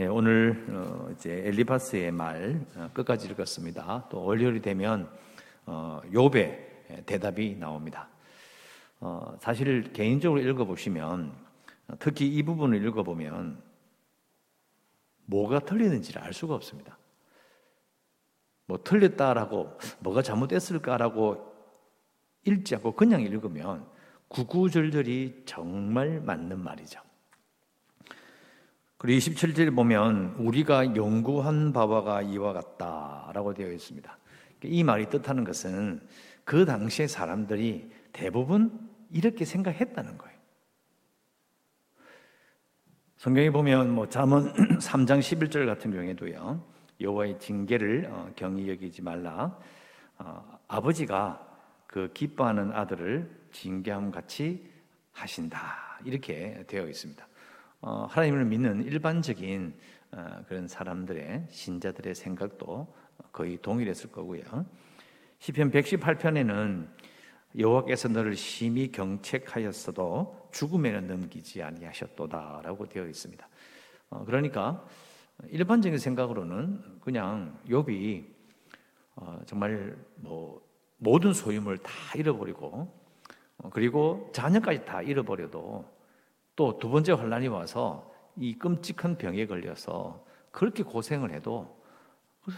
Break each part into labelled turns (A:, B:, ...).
A: 네, 오늘 어, 이제 엘리파스의 말 어, 끝까지 읽었습니다. 또 월요일이 되면 어, 욥의 대답이 나옵니다. 어, 사실 개인적으로 읽어보시면 특히 이 부분을 읽어보면 뭐가 틀리는지를 알 수가 없습니다. 뭐 틀렸다라고 뭐가 잘못됐을까라고 읽지 않고 그냥 읽으면 구구절절이 정말 맞는 말이죠. 그리고 27절 보면 우리가 연구한 바와가 이와 같다라고 되어 있습니다. 이 말이 뜻하는 것은 그 당시의 사람들이 대부분 이렇게 생각했다는 거예요. 성경에 보면 뭐 잠언 3장 11절 같은 경우에도요. 여호와의 징계를 어, 경히 여기지 말라. 어, 아버지가 그 기뻐하는 아들을 징계함 같이 하신다. 이렇게 되어 있습니다. 어, 하나님을 믿는 일반적인 어, 그런 사람들의 신자들의 생각도 거의 동일했을 거고요. 시편 118편에는 여호와께서 너를 심히 경책하였어도 죽음에는 넘기지 아니하셨도다라고 되어 있습니다. 어, 그러니까 일반적인 생각으로는 그냥 욥이 어, 정말 뭐 모든 소유물 다 잃어버리고 어, 그리고 자녀까지 다 잃어버려도 또 두 번째 환란이 와서 이 끔찍한 병에 걸려서 그렇게 고생을 해도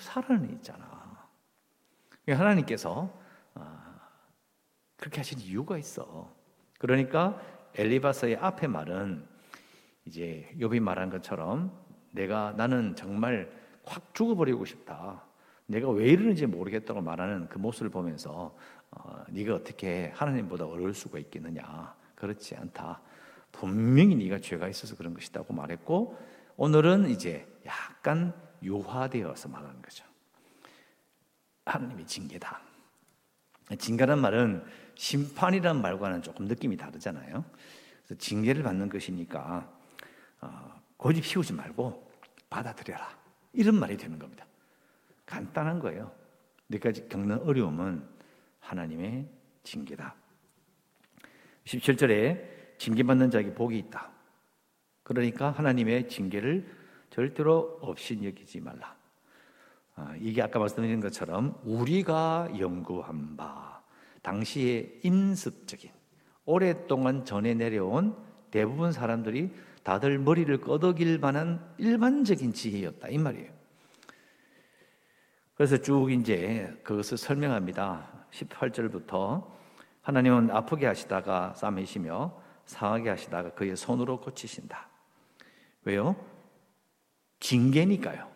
A: 살아는 있잖아. 그러니까 하나님께서 아, 그렇게 하신 이유가 있어. 그러니까 엘리바서의 앞에 말은 이제 욥이 말한 것처럼 내가 나는 정말 확 죽어버리고 싶다. 내가 왜 이러는지 모르겠다고 말하는 그 모습을 보면서 어, 네가 어떻게 하나님보다 어려울 수가 있겠느냐? 그렇지 않다. 분명히 네가 죄가 있어서 그런 것이다고 말했고 오늘은 이제 약간 유화되어서 말하는 거죠. 하나님의 징계다. 징계란 말은 심판이란 말과는 조금 느낌이 다르잖아요. 그래서 징계를 받는 것이니까 어, 고집 피우지 말고 받아들여라. 이런 말이 되는 겁니다. 간단한 거예요. 너까지 겪는 어려움은 하나님의 징계다. 17절에 징계받는 자에게 복이 있다. 그러니까 하나님의 징계를 절대로 없이 여기지 말라. 아, 이게 아까 말씀드린 것처럼 우리가 연구한 바, 당시의 인습적인, 오랫동안 전해 내려온 대부분 사람들이 다들 머리를 꺼덕일 만한 일반적인 지혜였다. 이 말이에요. 그래서 쭉 이제 그것을 설명합니다. 18절부터 하나님은 아프게 하시다가 싸매시며 상하게 하시다가 그의 손으로 고치신다. 왜요? 징계니까요.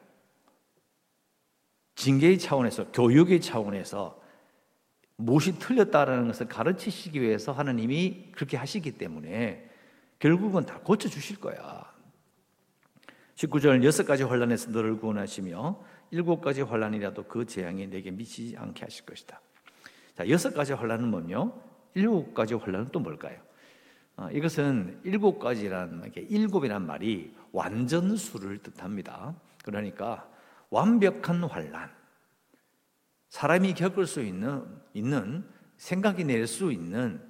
A: 징계의 차원에서, 교육의 차원에서 무엇이 틀렸다라는 것을 가르치시기 위해서 하나님이 그렇게 하시기 때문에 결국은 다 고쳐주실 거야. 19절 여섯 가지 환란에서 너를 구원하시며 일곱 가지 환란이라도 그 재앙이 내게 미치지 않게 하실 것이다. 자, 여섯 가지 환란은 뭐며 일곱 가지 환란은 또 뭘까요? 어, 이것은 일곱 가지란 일곱이란 말이 완전수를 뜻합니다. 그러니까 완벽한 환란, 사람이 겪을 수 있는 있는 생각이 낼 수 있는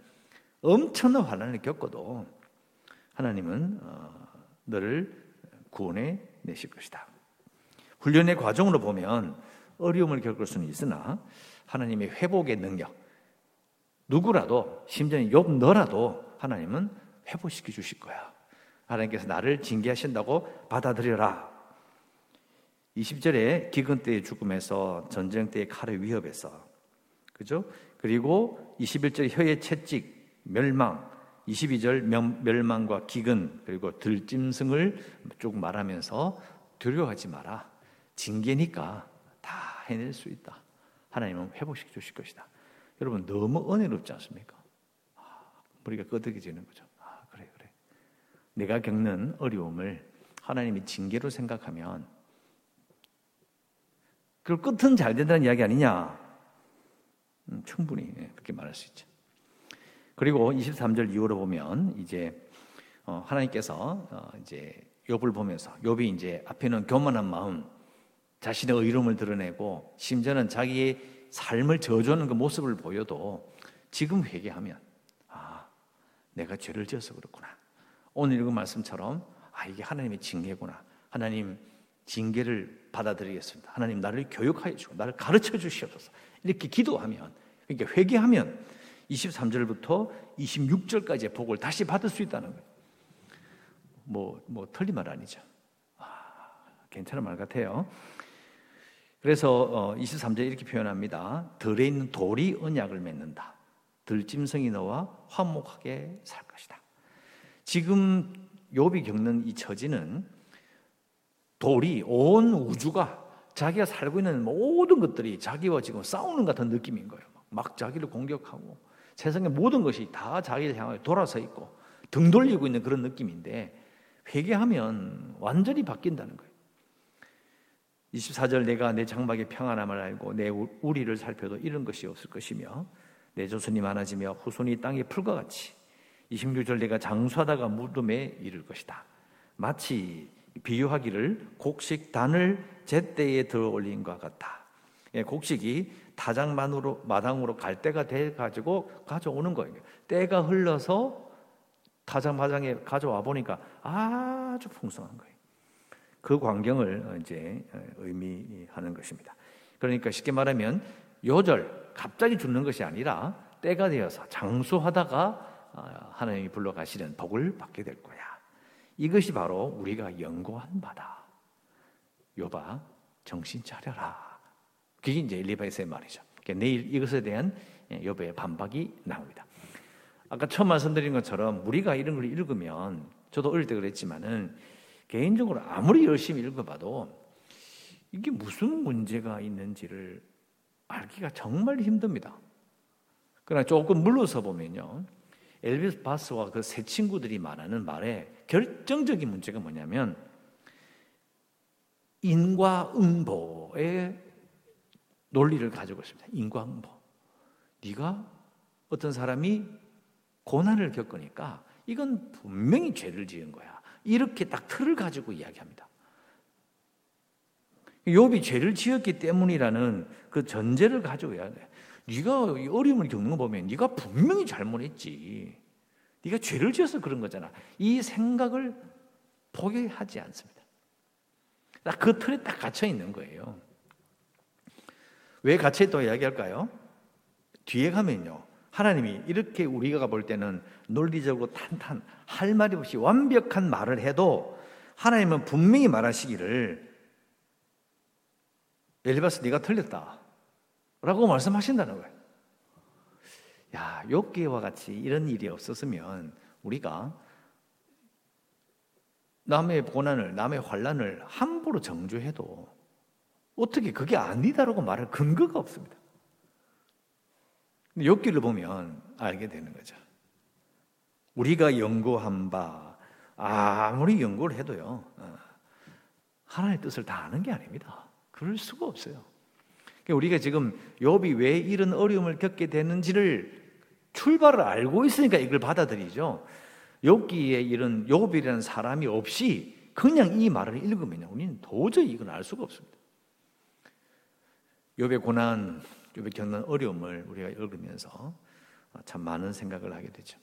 A: 엄청난 환란을 겪어도 하나님은 어, 너를 구원해 내실 것이다. 훈련의 과정으로 보면 어려움을 겪을 수는 있으나 하나님의 회복의 능력, 누구라도 심지어 욥 너라도 하나님은 회복시켜 주실 거야. 하나님께서 나를 징계하신다고 받아들여라. 20절에 기근 때의 죽음에서 전쟁 때의 칼의 위협에서 그죠? 그리고 21절 혀의 채찍, 멸망, 22절 멸망과 기근 그리고 들짐승을 쭉 말하면서 두려워하지 마라. 징계니까 다 해낼 수 있다. 하나님은 회복시켜 주실 것이다. 여러분 너무 은혜롭지 않습니까? 머리가 끄덕여지는 거죠. 아, 그래, 그래. 내가 겪는 어려움을 하나님이 징계로 생각하면 그 끝은 잘 된다는 이야기 아니냐? 음, 충분히 예, 그렇게 말할 수 있죠. 그리고 23절 이후로 보면 이제 어, 하나님께서 어, 이제 욥을 보면서 욥이 이제 앞에는 교만한 마음, 자신의 의로움을 드러내고 심지어는 자기의 삶을 저주하는 그 모습을 보여도 지금 회개하면 내가 죄를 지어서 그렇구나. 오늘 읽은 말씀처럼 아 이게 하나님의 징계구나. 하나님 징계를 받아들이겠습니다. 하나님 나를 교육하여 주고 나를 가르쳐 주시옵소서. 이렇게 기도하면 그러니까 회개하면 23절부터 26절까지의 복을 다시 받을 수 있다는 거예요. 뭐, 뭐 틀린 말 아니죠. 아, 괜찮은 말 같아요. 그래서 23절 어, 이렇게 표현합니다. 들에 있는 돌이 언약을 맺는다. 들짐승이 너와 화목하게 살 것이다. 지금 욥이 겪는 이 처지는 돌이 온 우주가 자기가 살고 있는 모든 것들이 자기와 지금 싸우는 같은 느낌인 거예요. 막 자기를 공격하고 세상의 모든 것이 다 자기를 향해 돌아서 있고 등 돌리고 있는 그런 느낌인데 회개하면 완전히 바뀐다는 거예요. 24절 내가 내 장막의 평안함을 알고 내 우리를 살펴도 이런 것이 없을 것이며 내 조선이 많아지며 후손이 땅의 풀과 같이 26절 내가 장수하다가 무덤에 이를 것이다. 마치 비유하기를 곡식 단을 제때에 들어 올린 것 같다. 예, 곡식이 타작만으로 마당으로 갈 때가 돼 가지고 가져오는 거예요. 때가 흘러서 마당에 가져와 보니까 아주 풍성한 거예요. 그 광경을 이제 의미하는 것입니다. 그러니까 쉽게 말하면 요절 갑자기 죽는 것이 아니라 때가 되어서 장수하다가 어, 하나님이 불러가시는 복을 받게 될 거야. 이것이 바로 우리가 연구한 바다. 요바 정신 차려라. 그게 이제 엘리바이스의 말이죠. 그러니까 내일 이것에 대한 요배의 반박이 나옵니다. 아까 처음 말씀드린 것처럼 우리가 이런 걸 읽으면 저도 어릴 때 그랬지만은 개인적으로 아무리 열심히 읽어봐도 이게 무슨 문제가 있는지를 알기가 정말 힘듭니다. 그러나 조금 물러서 보면요. 엘비스 바스와 그 세 친구들이 말하는 말에 결정적인 문제가 뭐냐면 인과응보의 논리를 가지고 있습니다. 인과응보. 네가 어떤 사람이 고난을 겪으니까 이건 분명히 죄를 지은 거야. 이렇게 딱 틀을 가지고 이야기합니다. 욥이 죄를 지었기 때문이라는 그 전제를 가지고 이야기해. 네가 어려움을 겪는 거 보면 네가 분명히 잘못했지. 네가 죄를 지어서 그런 거잖아. 이 생각을 포기하지 않습니다. 그 틀에 딱 갇혀 있는 거예요. 왜 갇혀 있다고 이야기할까요? 뒤에 가면요. 하나님이 이렇게 우리가 볼 때는 논리적으로 탄탄 할 말이 없이 완벽한 말을 해도 하나님은 분명히 말하시기를 엘리바스 네가 틀렸다. 라고 말씀하신다는 거예요. 야, 욥기와 같이 이런 일이 없었으면 우리가 남의 고난을, 남의 환란을 함부로 정죄해도 어떻게 그게 아니다라고 말할 근거가 없습니다. 욥기를 보면 알게 되는 거죠. 우리가 연구한 바 아무리 연구를 해도요. 어, 하나님의 뜻을 다 아는 게 아닙니다. 그럴 수가 없어요. 그러니까 우리가 지금 욥이 왜 이런 어려움을 겪게 되는지를 출발을 알고 있으니까 이걸 받아들이죠. 욥기에 이런 욥이라는 사람이 없이 그냥 이 말을 읽으면 우리는 도저히 이걸 알 수가 없습니다. 욥의 고난, 욥이 겪는 어려움을 우리가 읽으면서 참 많은 생각을 하게 되죠.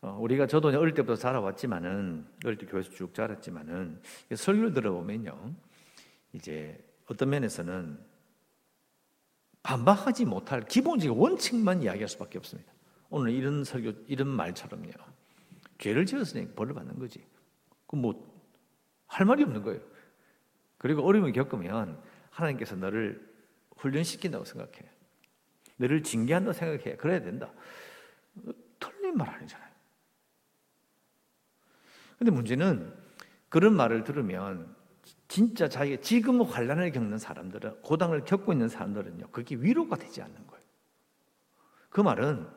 A: 어, 우리가 저도 어릴 때부터 자라왔지만은 어릴 때 교회에서 쭉 자랐지만은 설교를 들어보면요, 이제 어떤 면에서는 반박하지 못할 기본적인 원칙만 이야기할 수밖에 없습니다. 오늘 이런 설교, 이런 말처럼요. 죄를 지었으니 벌을 받는 거지. 그 뭐, 할 말이 없는 거예요. 그리고 어려움을 겪으면 하나님께서 너를 훈련시킨다고 생각해. 너를 징계한다고 생각해. 그래야 된다. 틀린 말 아니잖아요. 근데 문제는 그런 말을 들으면 진짜 자기가 지금 환란을 겪는 사람들은 고당을 겪고 있는 사람들은요. 그게 위로가 되지 않는 거예요. 그 말은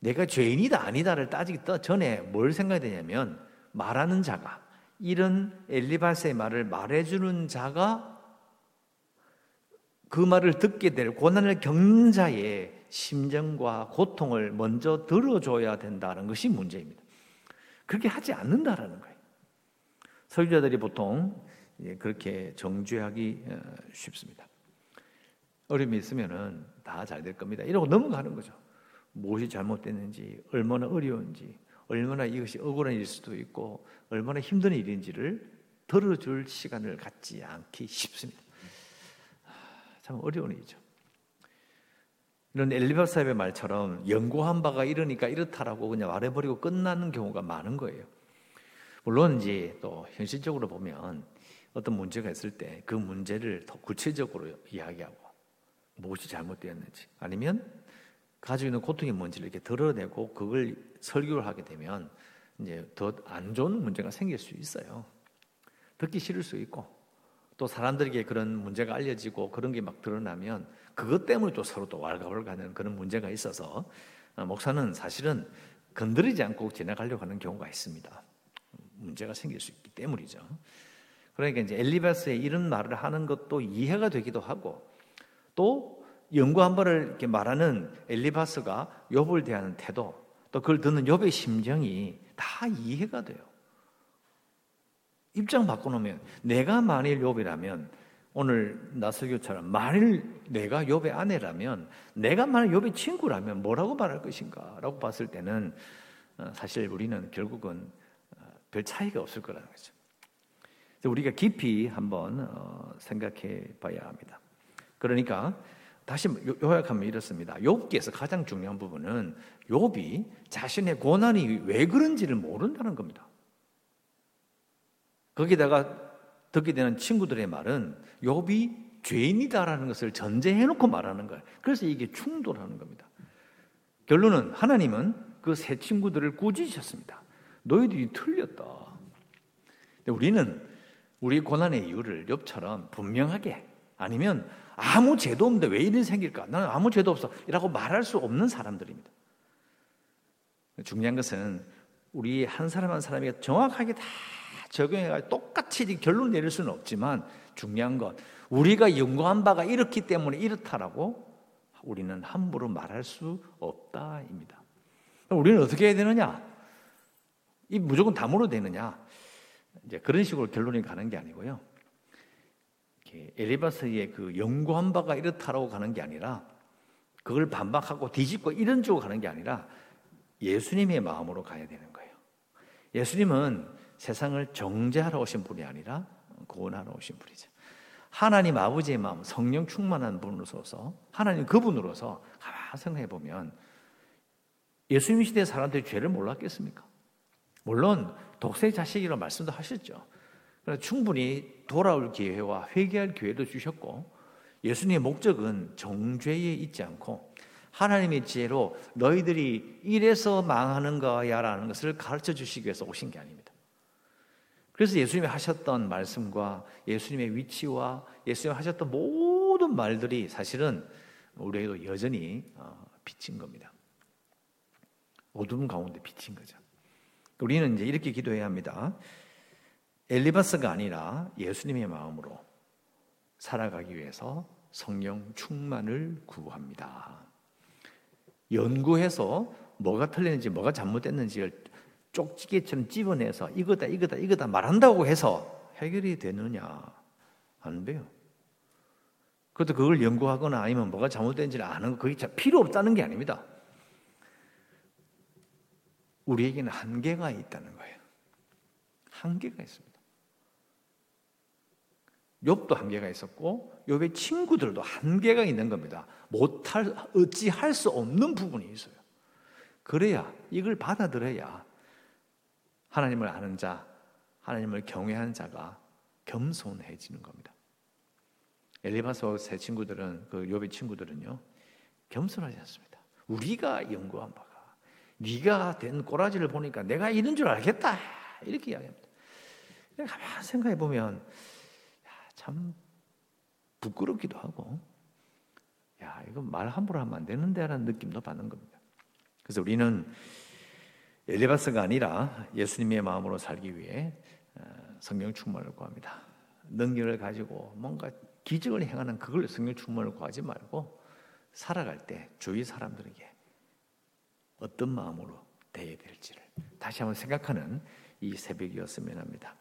A: 내가 죄인이다 아니다를 따지기 전에 뭘 생각해야 되냐면 말하는 자가 이런 엘리바스의 말을 말해주는 자가 그 말을 듣게 될 고난을 겪는 자의 심정과 고통을 먼저 들어줘야 된다는 것이 문제입니다. 그렇게 하지 않는다라는 거예요. 설교자들이 보통 예, 그렇게 정죄하기 어, 쉽습니다. 어려움이 있으면은 다 잘 될 겁니다. 이러고 넘어가는 거죠. 무엇이 잘못됐는지, 얼마나 어려운지, 얼마나 이것이 억울한 일일 수도 있고, 얼마나 힘든 일인지를 들어줄 시간을 갖지 않기 쉽습니다. 참 어려운 일이죠. 이런 엘리바사의 말처럼 연구한 바가 이러니까 이렇다라고 그냥 말해버리고 끝나는 경우가 많은 거예요. 물론 이제 또 현실적으로 보면 어떤 문제가 있을 때 그 문제를 더 구체적으로 이야기하고 무엇이 잘못되었는지 아니면 가지고 있는 고통이 뭔지를 이렇게 드러내고 그걸 설교를 하게 되면 이제 더 안 좋은 문제가 생길 수 있어요. 듣기 싫을 수 있고 또 사람들에게 그런 문제가 알려지고 그런 게 막 드러나면 그것 때문에 또 서로 또 왈가왈가하는 그런 문제가 있어서 어, 목사는 사실은 건드리지 않고 지나가려고 하는 경우가 있습니다. 문제가 생길 수 있기 때문이죠. 그러니까 이제 엘리바스의 이런 말을 하는 것도 이해가 되기도 하고 또 연구 한 번을 이렇게 말하는 엘리바스가 욥을 대하는 태도 또 그걸 듣는 욥의 심정이 다 이해가 돼요. 입장 바꿔놓으면 내가 만일 욥이라면 오늘 나설교처럼 만일 내가 욥의 아내라면 내가 만일 욥의 친구라면 뭐라고 말할 것인가라고 봤을 때는 어, 사실 우리는 결국은 어, 별 차이가 없을 거라는 거죠. 우리가 깊이 한번 어, 생각해 봐야 합니다. 그러니까 다시 요약하면 이렇습니다. 욥기에서 가장 중요한 부분은 욥이 자신의 고난이 왜 그런지를 모른다는 겁니다. 거기다가 듣게 되는 친구들의 말은 욥이 죄인이다라는 것을 전제해 놓고 말하는 거예요. 그래서 이게 충돌하는 겁니다. 결론은 하나님은 그 세 친구들을 꾸짖으셨습니다. 너희들이 틀렸다. 우리는 우리 고난의 이유를 욥처럼 분명하게 아니면 아무 죄도 없는데 왜 이런 생길까? 나는 아무 죄도 없어. 이라고 말할 수 없는 사람들입니다. 중요한 것은 우리 한 사람 한 사람이 정확하게 다 적용해가지고 똑같이 결론 내릴 수는 없지만 중요한 건 우리가 연구한 바가 이렇기 때문에 이렇다라고 우리는 함부로 말할 수 없다입니다. 우리는 어떻게 해야 되느냐? 이 무조건 담으로 되느냐? 이제 그런 식으로 결론이 가는 게 아니고요. 엘리바스의 그 연구한 바가 이렇다라고 가는 게 아니라 그걸 반박하고 뒤집고 이런 쪽으로 가는 게 아니라 예수님의 마음으로 가야 되는 거예요. 예수님은 세상을 정죄하러 오신 분이 아니라 구원하러 오신 분이죠. 하나님 아버지의 마음, 성령 충만한 분으로서 하나님 그분으로서 가만 생각해 보면 예수님 시대 사람들이 죄를 몰랐겠습니까? 물론 독세 자식이라고 말씀도 하셨죠. 그러나 충분히 돌아올 기회와 회개할 기회도 주셨고 예수님의 목적은 정죄에 있지 않고 하나님의 지혜로 너희들이 이래서 망하는 거야라는 것을 가르쳐 주시기 위해서 오신 게 아닙니다. 그래서 예수님이 하셨던 말씀과 예수님의 위치와 예수님이 하셨던 모든 말들이 사실은 우리에게도 여전히 어, 비친 겁니다. 어둠 가운데 비친 거죠. 우리는 이제 이렇게 기도해야 합니다. 엘리바스가 아니라 예수님의 마음으로 살아가기 위해서 성령 충만을 구합니다. 연구해서 뭐가 틀렸는지 뭐가 잘못됐는지를 쪽지게처럼 집어내서 이거다 이거다 이거다 말한다고 해서 해결이 되느냐 안 돼요. 그것도 그걸 연구하거나 아니면 뭐가 잘못된지를 아는 거 그게 필요 없다는 게 아닙니다. 우리에게는 한계가 있다는 거예요. 한계가 있습니다. 욥도 한계가 있었고 욥의 친구들도 한계가 있는 겁니다. 못할 어찌 할 수 없는 부분이 있어요. 그래야 이걸 받아들여야 하나님을 아는 자, 하나님을 경외하는 자가 겸손해지는 겁니다. 엘리바서 세 친구들은 그 욥의 친구들은요 겸손하지 않습니다. 우리가 연구한 바가 네가 된 꼬라지를 보니까 내가 이런 줄 알겠다 이렇게 이야기합니다. 가만 생각해 보면 참 부끄럽기도 하고 야 이거 말 함부로 하면 안 되는데라는 느낌도 받는 겁니다. 그래서 우리는 엘리바스가 아니라 예수님의 마음으로 살기 위해 어, 성령 충만을 구합니다. 능력을 가지고 뭔가 기적을 행하는 그걸 성령 충만을 구하지 말고 살아갈 때 주위 사람들에게 어떤 마음으로 대해야 될지를 다시 한번 생각하는 이 새벽이었으면 합니다.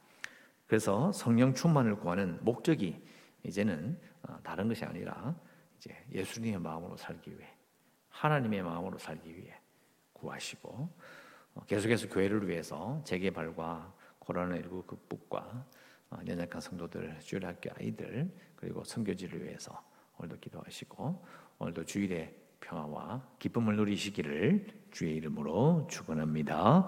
A: 그래서 성령 충만을 구하는 목적이 이제는 어, 다른 것이 아니라 이제 예수님의 마음으로 살기 위해 하나님의 마음으로 살기 위해 구하시고 어, 계속해서 교회를 위해서 재개발과 코로나19 극복과 어, 연약한 성도들, 주일학교 아이들 그리고 선교지를 위해서 오늘도 기도하시고 오늘도 주일에 평화와 기쁨을 누리시기를 주의 이름으로 축원합니다.